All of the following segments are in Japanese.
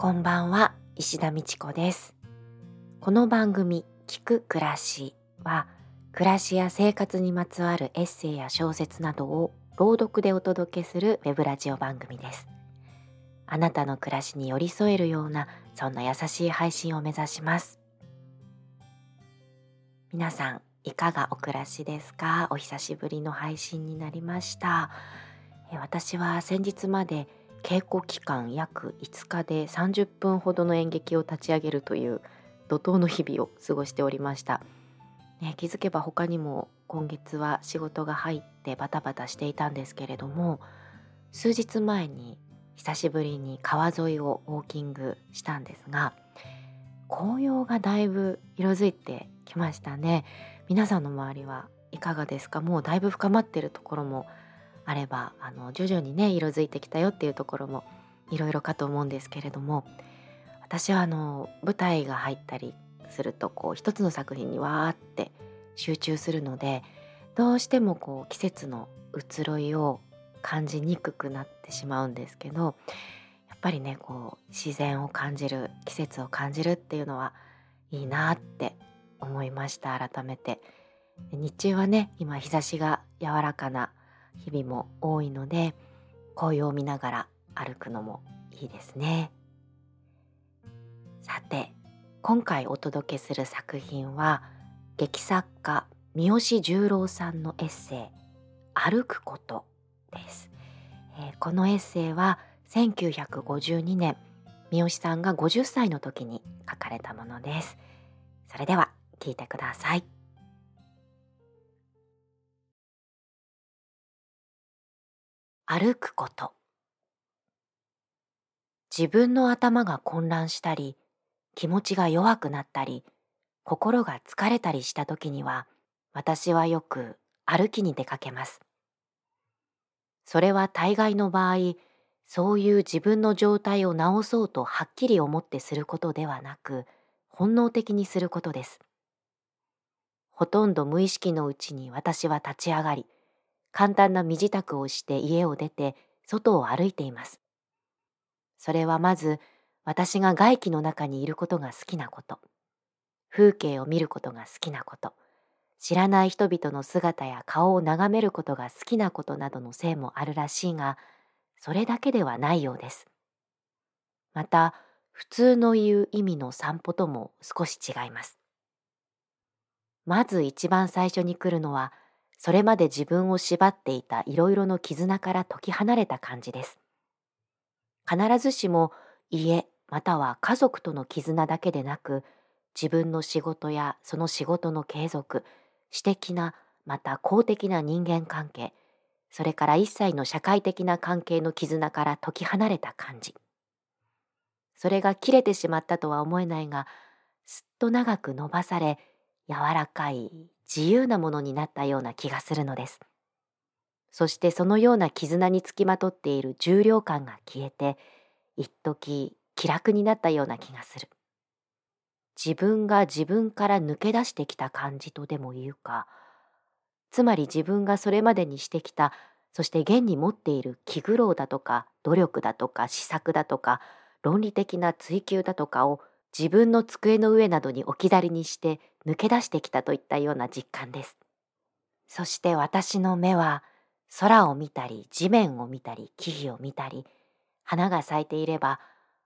こんばんは石田美智子です。この番組聞く暮らしは暮らしや生活にまつわるエッセイや小説などを朗読でお届けするウェブラジオ番組です。あなたの暮らしに寄り添えるようなそんな優しい配信を目指します。皆さんいかがお暮らしですか？お久しぶりの配信になりました。私は先日まで稽古期間約5日で30分ほどの演劇を立ち上げるという怒涛の日々を過ごしておりました、ね、気づけば他にも今月は仕事が入ってバタバタしていたんですけれども数日前に久しぶりに川沿いをウォーキングしたんですが紅葉がだいぶ色づいてきましたね。皆さんの周りはいかがですか？もうだいぶ深まってるところもあればあの徐々にね色づいてきたよっていうところもいろいろかと思うんですけれども私はあの舞台が入ったりするとこう一つの作品にわーって集中するのでどうしてもこう季節の移ろいを感じにくくなってしまうんですけどやっぱりねこう自然を感じる季節を感じるっていうのはいいなって思いました改めて。日中はね今日差しが柔らかな日々も多いので紅葉を見ながら歩くのもいいですね。さて今回お届けする作品は劇作家三好十郎さんのエッセイ「歩くこと」です、えー、このエッセイは1952年三好さんが50歳の時に書かれたものです。それでは聞いてください。歩くこと。自分の頭が混乱したり気持ちが弱くなったり心が疲れたりした時には私はよく歩きに出かけます。それは大概の場合そういう自分の状態を治そうとはっきり思ってすることではなく本能的にすることです。ほとんど無意識のうちに私は立ち上がり簡単な身支度をして家を出て外を歩いています。それはまず私が外気の中にいることが好きなこと、風景を見ることが好きなこと、知らない人々の姿や顔を眺めることが好きなことなどのせいもあるらしいが、それだけではないようです。また、普通の言う意味の散歩とも少し違います。まず一番最初に来るのは、それまで自分を縛っていたいろいろの絆から解き離れた感じです。必ずしも家または家族との絆だけでなく、自分の仕事やその仕事の継続、私的なまた公的な人間関係、それから一切の社会的な関係の絆から解き離れた感じ。それが切れてしまったとは思えないが、すっと長く伸ばされ、柔らかい自由なものになったような気がするのです。そしてそのような絆につきまとっている重量感が消えて、一時気楽になったような気がする。自分が自分から抜け出してきた感じとでも言うか、つまり自分がそれまでにしてきた、そして現に持っている気苦労だとか努力だとか施策だとか論理的な追求だとかを自分の机の上などに置き去りにして抜け出してきたといったような実感です。そして私の目は空を見たり地面を見たり木々を見たり花が咲いていれば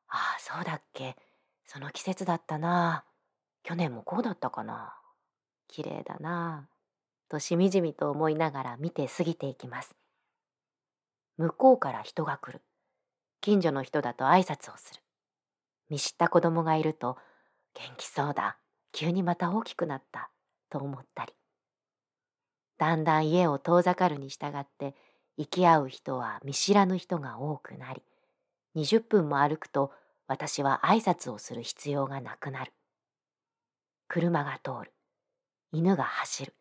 ああそうだっけその季節だったな去年もこうだったかな綺麗だなとしみじみと思いながら見て過ぎていきます。向こうから人が来る。近所の人だと挨拶をする。見知った子供がいると元気そうだ。急にまた大きくなったと思ったり。だんだん家を遠ざかるに従って行き合う人は見知らぬ人が多くなり20分も歩くと私は挨拶をする必要がなくなる。車が通る。犬が走る。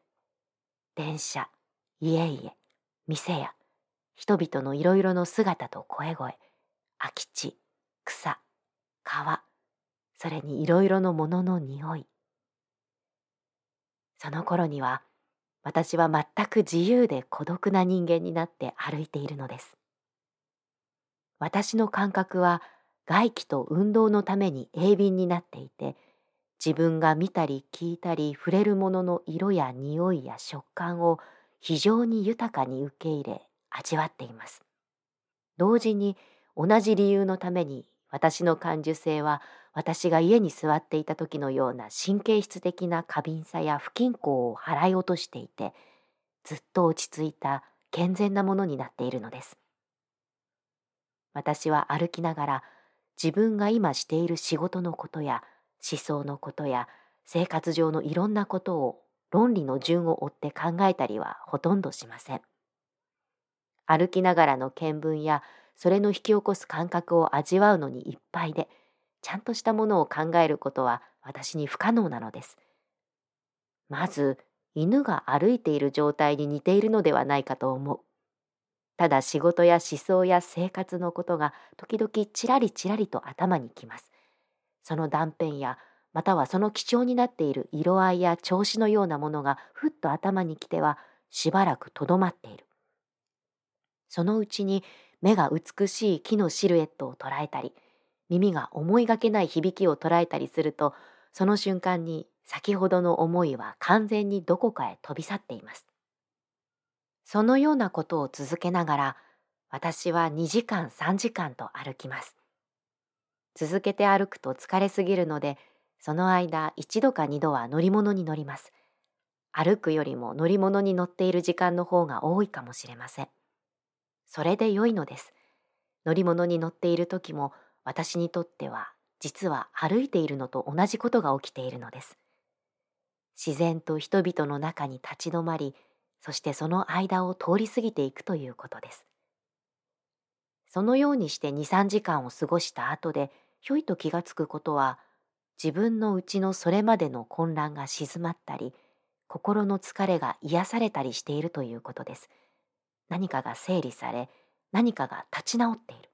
電車家々店や人々のいろいろの姿と声声。空き地草。川、それにいろいろのものの匂い。その頃には私は全く自由で孤独な人間になって歩いているのです。私の感覚は外気と運動のために鋭敏になっていて自分が見たり聞いたり触れるものの色や匂いや食感を非常に豊かに受け入れ味わっています。同時に同じ理由のために私の感受性は私が家に座っていた時のような神経質的な過敏さや不均衡を払い落としていてずっと落ち着いた健全なものになっているのです。私は歩きながら自分が今している仕事のことや思想のことや生活上のいろんなことを論理の順を追って考えたりはほとんどしません。歩きながらの見聞やそれの引き起こす感覚を味わうのにいっぱいでちゃんとしたものを考えることは私に不可能なのです。まず犬が歩いている状態に似ているのではないかと思う。ただ仕事や思想や生活のことが時々ちらりちらりと頭にきます。その断片やまたはその貴重になっている色合いや調子のようなものがふっと頭にきてはしばらくとどまっている。そのうちに目が美しい木のシルエットを捉えたり耳が思いがけない響きを捉えたりするとその瞬間に先ほどの思いは完全にどこかへ飛び去っています。そのようなことを続けながら私は2時間3時間と歩きます。続けて歩くと疲れすぎるのでその間一度か二度は乗り物に乗ります。歩くよりも乗り物に乗っている時間の方が多いかもしれません。それで良いのです。乗り物に乗っている時も私にとっては実は歩いているのと同じことが起きているのです。自然と人々の中に立ち止まりそしてその間を通り過ぎていくということです。そのようにして23時間を過ごした後でひょいと気がつくことは自分のうちのそれまでの混乱が静まったり心の疲れが癒されたりしているということです。何かが整理され何かが立ち直っている。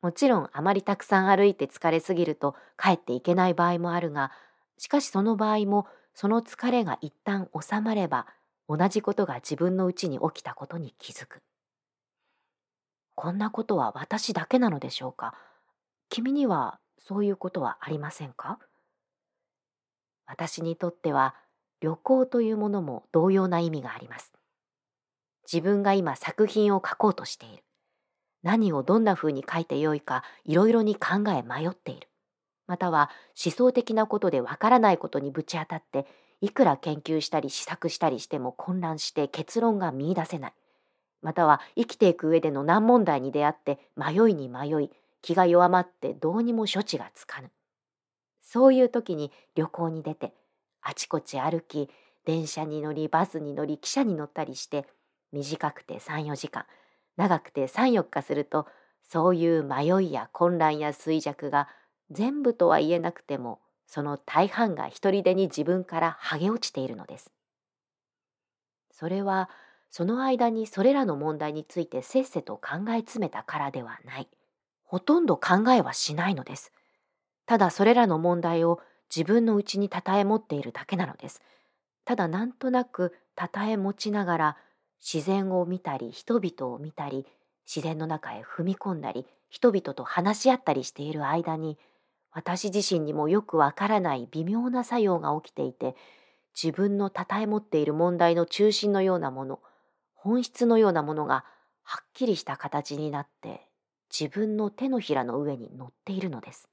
もちろんあまりたくさん歩いて疲れすぎると帰っていけない場合もあるがしかしその場合もその疲れが一旦収まれば同じことが自分のうちに起きたことに気づく。こんなことは私だけなのでしょうか？君にはそういうことはありませんか？私にとっては旅行というものも同様な意味があります。自分が今作品を書こうとしている。何をどんな風に書いてよいかいろいろに考え迷っている。または思想的なことでわからないことにぶち当たっていくら研究したり試作したりしても混乱して結論が見いだせない。または生きていく上での難問題に出会って迷いに迷い気が弱まってどうにも処置がつかぬ。そういう時に旅行に出てあちこち歩き電車に乗りバスに乗り汽車に乗ったりして短くて34時間長くて34日するとそういう迷いや混乱や衰弱が全部とは言えなくてもその大半が一人でに自分から剥げ落ちているのです。それはその間にそれらの問題についてせっせと考え詰めたからではない。ほとんど考えはしないのです。ただそれらの問題を自分のうちにたたえ持っているだけなのです。ただなんとなくたたえ持ちながら自然を見たり人々を見たり自然の中へ踏み込んだり人々と話し合ったりしている間に私自身にもよくわからない微妙な作用が起きていて自分のたたえ持っている問題の中心のようなもの本質のようなものがはっきりした形になって自分の手のひらの上に乗っているのです。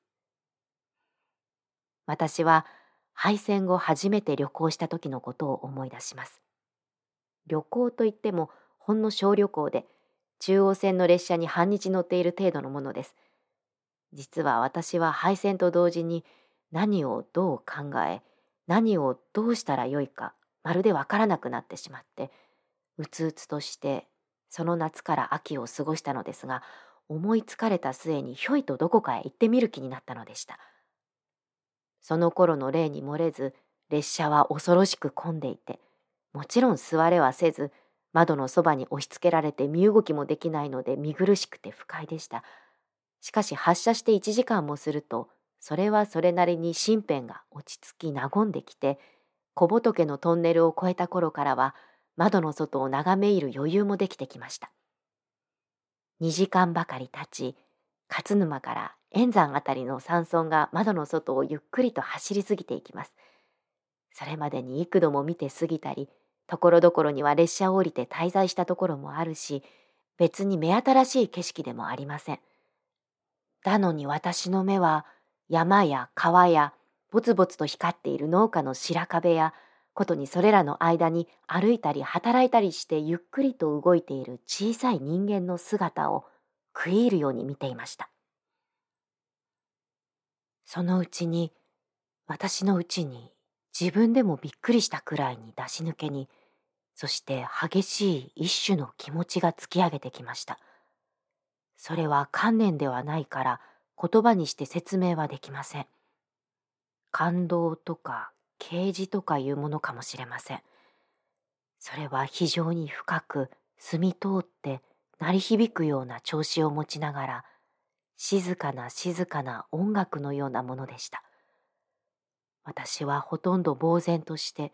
私は敗戦後初めて旅行した時のことを思い出します。旅行といってもほんの小旅行で中央線の列車に半日乗っている程度のものです。実は私は敗戦と同時に何をどう考え何をどうしたらよいかまるでわからなくなってしまってうつうつとしてその夏から秋を過ごしたのですが思いつかれた末にひょいとどこかへ行ってみる気になったのでしたその頃の例に漏れず列車は恐ろしく混んでいてもちろん座れはせず窓のそばに押し付けられて身動きもできないので見苦しくて不快でしたしかし発車して1時間もするとそれはそれなりに身辺が落ち着き和んできて小仏のトンネルを越えた頃からは窓の外を眺め入る余裕もできてきました2時間ばかり経ち勝沼から円山あたりの山村が窓の外をゆっくりと走り過ぎていきます。それまでに幾度も見て過ぎたり、ところどころには列車を降りて滞在したところもあるし、別に目新しい景色でもありません。だのに私の目は山や川やぼつぼつと光っている農家の白壁やことにそれらの間に歩いたり働いたりしてゆっくりと動いている小さい人間の姿を食い入るように見ていました。そのうちに私のうちに自分でもびっくりしたくらいに出し抜けにそして激しい一種の気持ちが突き上げてきました。それは観念ではないから言葉にして説明はできません。感動とか啓示とかいうものかもしれません。それは非常に深く澄み通って鳴り響くような調子を持ちながら静かな静かな音楽のようなものでした。私はほとんど呆然として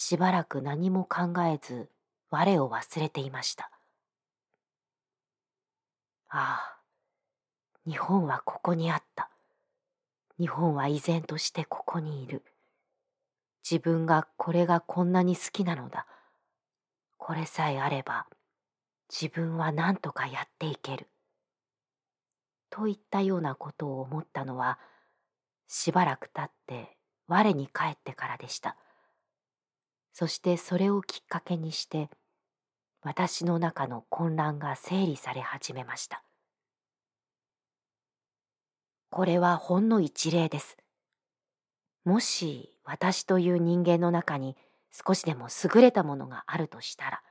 しばらく何も考えず我を忘れていました。ああ、日本はここにあった。日本は依然としてここにいる。自分がこれがこんなに好きなのだ。これさえあれば自分は何とかやっていける。といったようなことを思ったのはしばらく経って我に帰ってからでした。そしてそれをきっかけにして私の中の混乱が整理され始めました。これはほんの一例です。もし私という人間の中に少しでも優れたものがあるとしたら、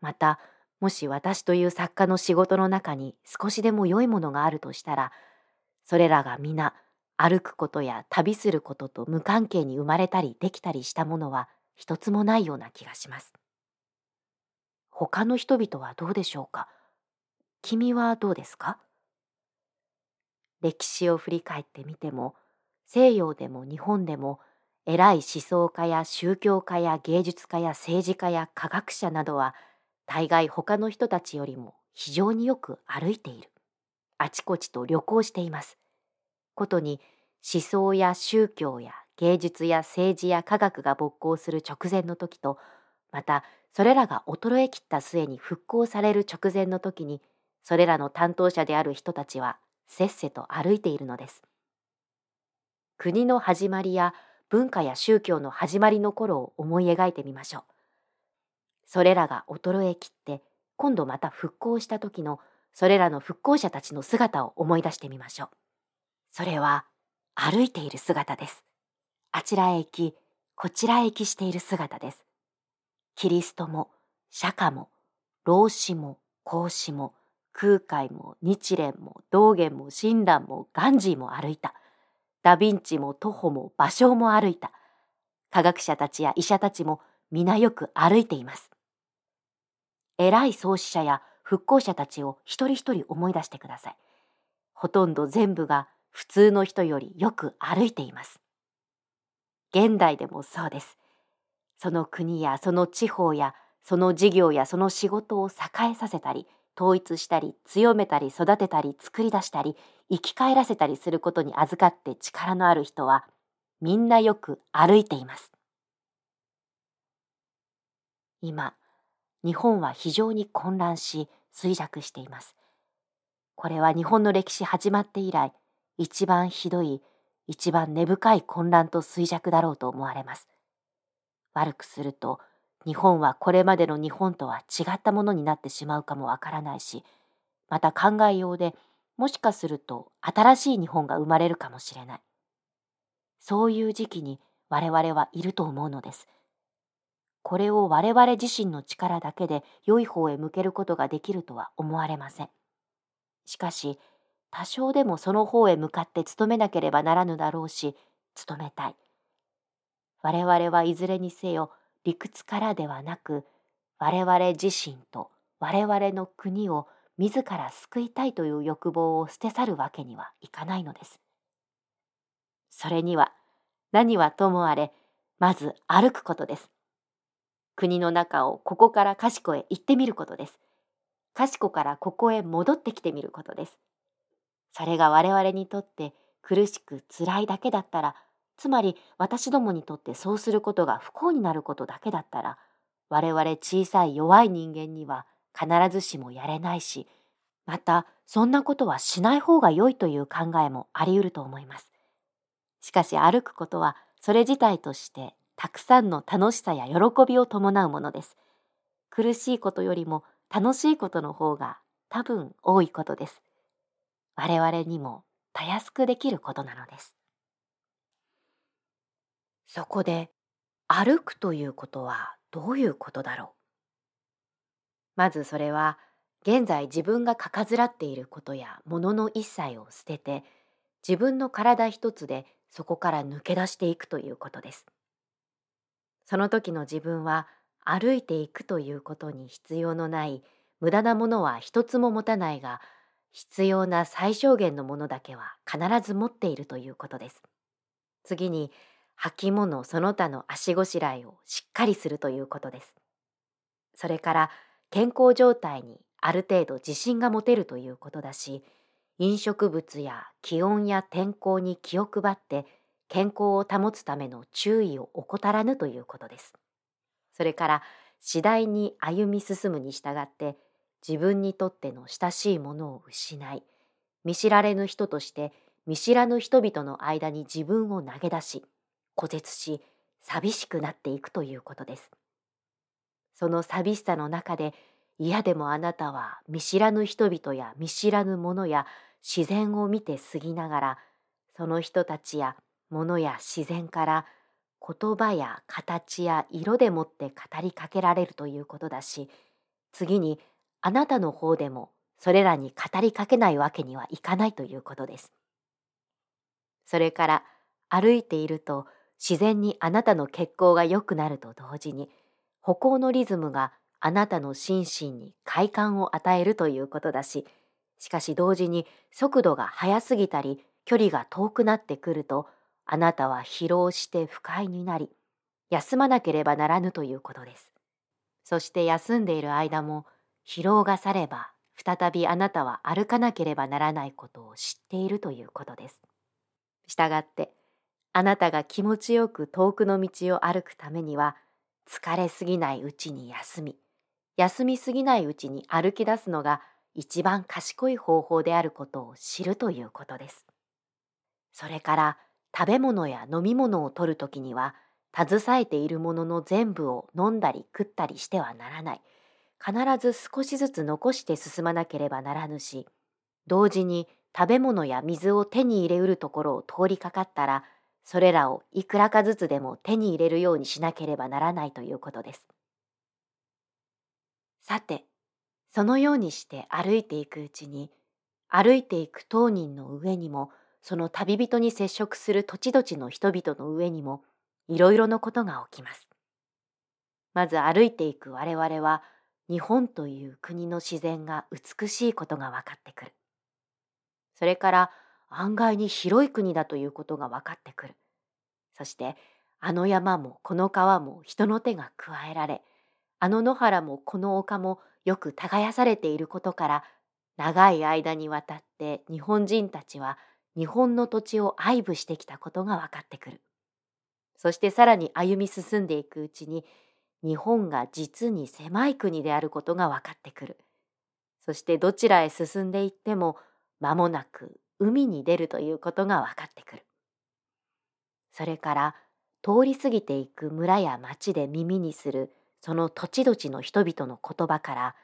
またもし私という作家の仕事の中に少しでも良いものがあるとしたら、それらが皆歩くことや旅することと無関係に生まれたりできたりしたものは一つもないような気がします。他の人々はどうでしょうか？君はどうですか？歴史を振り返ってみても西洋でも日本でも偉い思想家や宗教家や芸術家や政治家や科学者などは大概他の人たちよりも非常によく歩いている。あちこちと旅行しています。ことに思想や宗教や芸術や政治や科学が勃興する直前の時とまたそれらが衰えきった末に復興される直前の時にそれらの担当者である人たちはせっせと歩いているのです。国の始まりや文化や宗教の始まりの頃を思い描いてみましょう。それらが衰えきって今度また復興した時のそれらの復興者たちの姿を思い出してみましょう。それは歩いている姿です。あちらへ行き、こちらへ行きしている姿です。キリストも釈迦も老子も孔子も空海も日蓮も道元も親鸞もガンジーも歩いた。ダヴィンチも徒歩も芭蕉も歩いた。科学者たちや医者たちも皆よく歩いています。偉い創始者や復興者たちを一人一人思い出してください。ほとんど全部が普通の人よりよく歩いています。現代でもそうです。その国やその地方やその事業やその仕事を栄えさせたり統一したり強めたり育てたり作り出したり生き返らせたりすることに預かって力のある人はみんなよく歩いています。今日本は非常に混乱し衰弱しています。これは日本の歴史始まって以来一番ひどい一番根深い混乱と衰弱だろうと思われます。悪くすると日本はこれまでの日本とは違ったものになってしまうかもわからないしまた考えようでもしかすると新しい日本が生まれるかもしれない。そういう時期に我々はいると思うのです。これを我々自身の力だけで良い方へ向けることができるとは思われません。しかし多少でもその方へ向かって努めなければならぬだろうし努めたい我々はいずれにせよ理屈からではなく我々自身と我々の国を自ら救いたいという欲望を捨て去るわけにはいかないのです。それには何はともあれまず歩くことです。国の中をここから賢へ行ってみることです。賢からここへ戻ってきてみることです。それが我々にとって苦しく辛いだけだったら、つまり私どもにとってそうすることが不幸になることだけだったら、我々小さい弱い人間には必ずしもやれないし、またそんなことはしない方が良いという考えもあり得ると思います。しかし歩くことはそれ自体としてたくさんの楽しさや喜びを伴うものです。苦しいことよりも楽しいことの方が多分多いことです。我々にもたやすくできることなのです。そこで歩くということはどういうことだろう？まずそれは現在自分がかかずらっていることやものの一切を捨てて自分の体一つでそこから抜け出していくということです。その時の自分は歩いていくということに必要のない無駄なものは一つも持たないが必要な最小限のものだけは必ず持っているということです。次に履物その他の足ごしらえをしっかりするということです。それから健康状態にある程度自信が持てるということだし飲食物や気温や天候に気を配って健康を保つための注意を怠らぬということです。それから次第に歩み進むに従って自分にとっての親しいものを失い見知られぬ人として見知らぬ人々の間に自分を投げ出し孤絶し寂しくなっていくということです。その寂しさの中で嫌でもあなたは見知らぬ人々や見知らぬものや自然を見て過ぎながらその人たちや物や自然から言葉や形や色でもって語りかけられるということだし次にあなたの方でもそれらに語りかけないわけにはいかないということです。それから歩いていると自然にあなたの血行が良くなると同時に歩行のリズムがあなたの心身に快感を与えるということだししかし同時に速度が速すぎたり距離が遠くなってくるとあなたは疲労して不快になり休まなければならぬということです。そして休んでいる間も疲労が去れば再びあなたは歩かなければならないことを知っているということです。したがってあなたが気持ちよく遠くの道を歩くためには疲れすぎないうちに休み休みすぎないうちに歩き出すのが一番賢い方法であることを知るということです。それから食べ物や飲み物を取るときには携えているものの全部を飲んだり食ったりしてはならない。必ず少しずつ残して進まなければならぬし同時に食べ物や水を手に入れうるところを通りかかったらそれらをいくらかずつでも手に入れるようにしなければならないということです。さてそのようにして歩いていくうちに歩いていく当人の上にもその旅人に接触する土地土地の人々の上にもいろいろなことが起きます。まず歩いていく我々は日本という国の自然が美しいことが分かってくる。それから案外に広い国だということが分かってくる。そしてあの山もこの川も人の手が加えられ、あの野原もこの丘もよく耕されていることから長い間にわたって日本人たちは日本の土地を愛撫してきたことが分かってくる。そしてさらに歩み進んでいくうちに日本が実に狭い国であることが分かってくる。そしてどちらへ進んでいっても間もなく海に出るということが分かってくる。それから通り過ぎていく村や町で耳にするその土地土地の人々の言葉から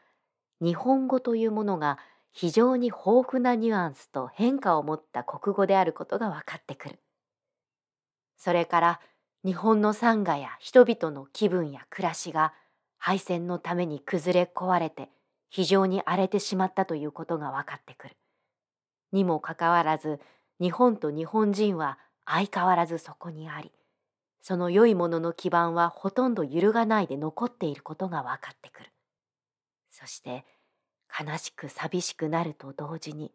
日本語というものが非常に豊富なニュアンスと変化を持った国語であることが分かってくる。それから日本の山河や人々の気分や暮らしが敗戦のために崩れ壊れて非常に荒れてしまったということが分かってくる。にもかかわらず日本と日本人は相変わらずそこにありその良いものの基盤はほとんど揺るがないで残っていることが分かってくる。そして悲しく寂しくなると同時に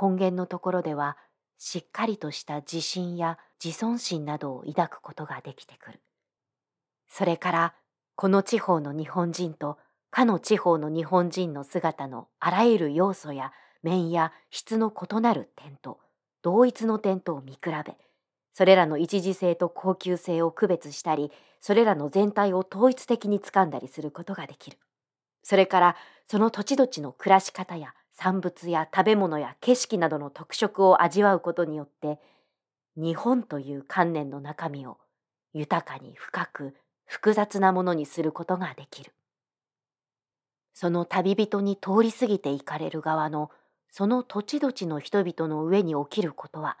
根源のところではしっかりとした自信や自尊心などを抱くことができてくる。それからこの地方の日本人とかの地方の日本人の姿のあらゆる要素や面や質の異なる点と同一の点とを見比べそれらの一時性と高級性を区別したりそれらの全体を統一的に掴んだりすることができるそれからその土地土地の暮らし方や産物や食べ物や景色などの特色を味わうことによって日本という観念の中身を豊かに深く複雑なものにすることができる。その旅人に通り過ぎて行かれる側のその土地土地の人々の上に起きることは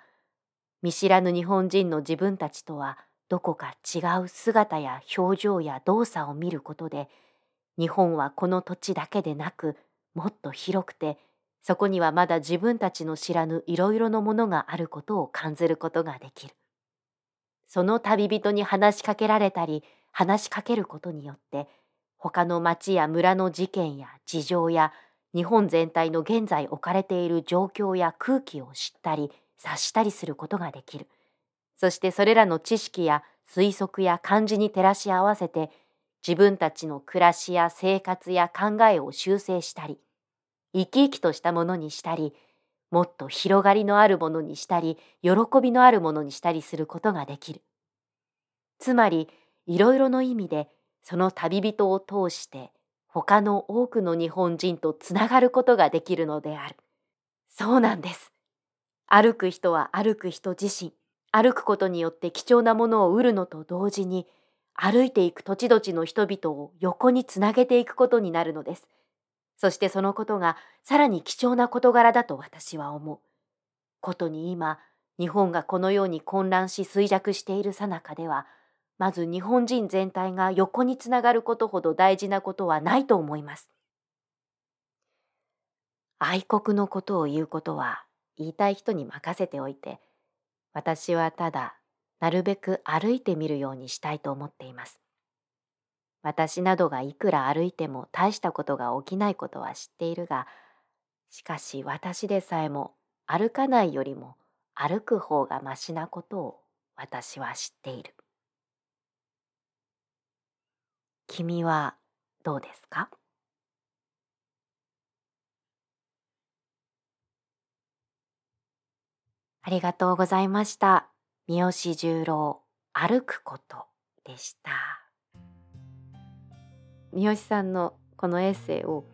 見知らぬ日本人の自分たちとはどこか違う姿や表情や動作を見ることで日本はこの土地だけでなくもっと広くてそこにはまだ自分たちの知らぬいろいろのものがあることを感じることができる。その旅人に話しかけられたり話しかけることによって他の町や村の事件や事情や日本全体の現在置かれている状況や空気を知ったり察したりすることができる。そしてそれらの知識や推測や漢字に照らし合わせて自分たちの暮らしや生活や考えを修正したり生き生きとしたものにしたりもっと広がりのあるものにしたり喜びのあるものにしたりすることができる。つまりいろいろの意味でその旅人を通して他の多くの日本人とつながることができるのである。そうなんです。歩く人は歩く人自身、歩くことによって貴重なものを売るのと同時に、歩いていく土地土地の人々を横につなげていくことになるのです。そしてそのことがさらに貴重な事柄だと私は思う。ことに今、日本がこのように混乱し衰弱しているさなかでは、まず日本人全体が横につながることほど大事なことはないと思います。愛国のことを言うことは言いたい人に任せておいて、私はただなるべく歩いてみるようにしたいと思っています。私などがいくら歩いても大したことが起きないことは知っているが、しかし私でさえも歩かないよりも歩く方がましなことを私は知っている。君はどうですか？ありがとうございました。三好十郎歩くことでした。三好さんのこのエッセイを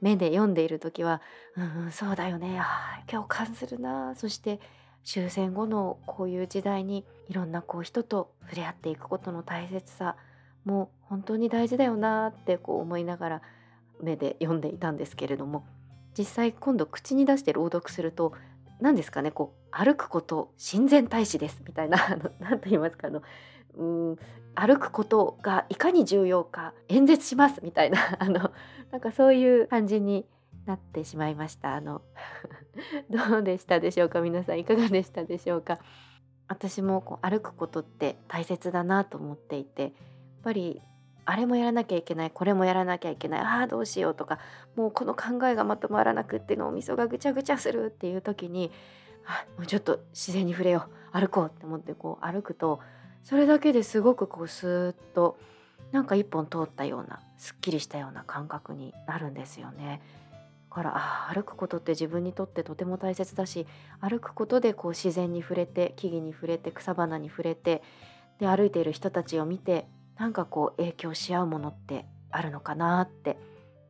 目で読んでいる時は「うんそうだよねあ共感するな」そして終戦後のこういう時代にいろんなこう人と触れ合っていくことの大切さもう本当に大事だよなってこう思いながら目で読んでいたんですけれども実際今度口に出して朗読すると何ですかねこう歩くこと親善大使ですみたいな 何と言いますかあのうん歩くことがいかに重要か演説しますみたいな あのなんかそういう感じになってしまいました。あの どうでしたでしょうか皆さんいかがでしたでしょうか？私もこう歩くことって大切だなと思っていてやっぱりあれもやらなきゃいけないこれもやらなきゃいけないああどうしようとかもうこの考えがまとまらなくって脳みそがぐちゃぐちゃするっていう時にあもうちょっと自然に触れよう歩こうって思ってこう歩くとそれだけですごくこうスーッとなんか一本通ったようなすっきりしたような感覚になるんですよね。だからあ歩くことって自分にとってとても大切だし歩くことでこう自然に触れて木々に触れて草花に触れてで歩いている人たちを見てなんかこう影響し合うものってあるのかなって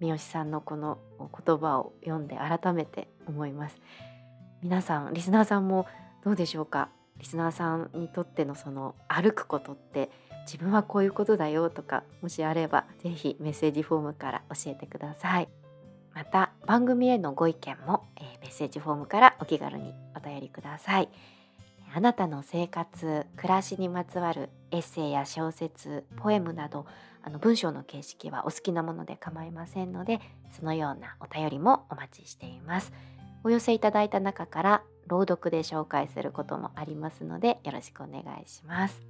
三好さんのこの言葉を読んで改めて思います。皆さんリスナーさんもどうでしょうか？リスナーさんにとってのその歩くことって自分はこういうことだよとかもしあれば是非メッセージフォームから教えてください。また番組へのご意見も、えー、メッセージフォームからお気軽にお便りください。あなたの生活暮らしにまつわるエッセイや小説ポエムなどあの文章の形式はお好きなもので構いませんのでそのようなお便りもお待ちしていますお寄せいただいた中から朗読で紹介することもありますのでよろしくお願いします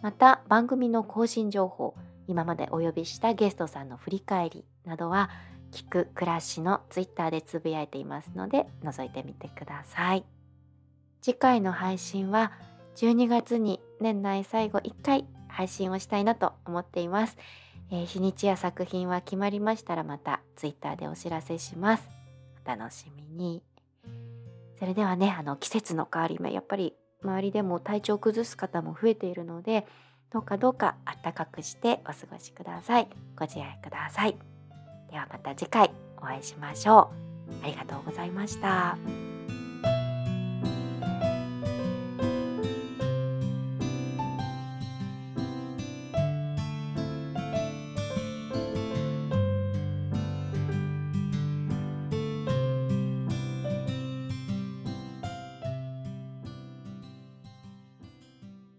また番組の更新情報今までお呼びしたゲストさんの振り返りなどは聞く暮らしのツイッターでつぶやいていますので覗いてみてください。次回の配信は12月に年内最後1回配信をしたいなと思っています、えー、日にちや作品は決まりましたらまた Twitter でお知らせします。お楽しみに。それではねあの季節の変わり目やっぱり周りでも体調崩す方も増えているのでどうかどうかあったかくしてお過ごしください。ご自愛ください。ではまた次回お会いしましょう。ありがとうございました。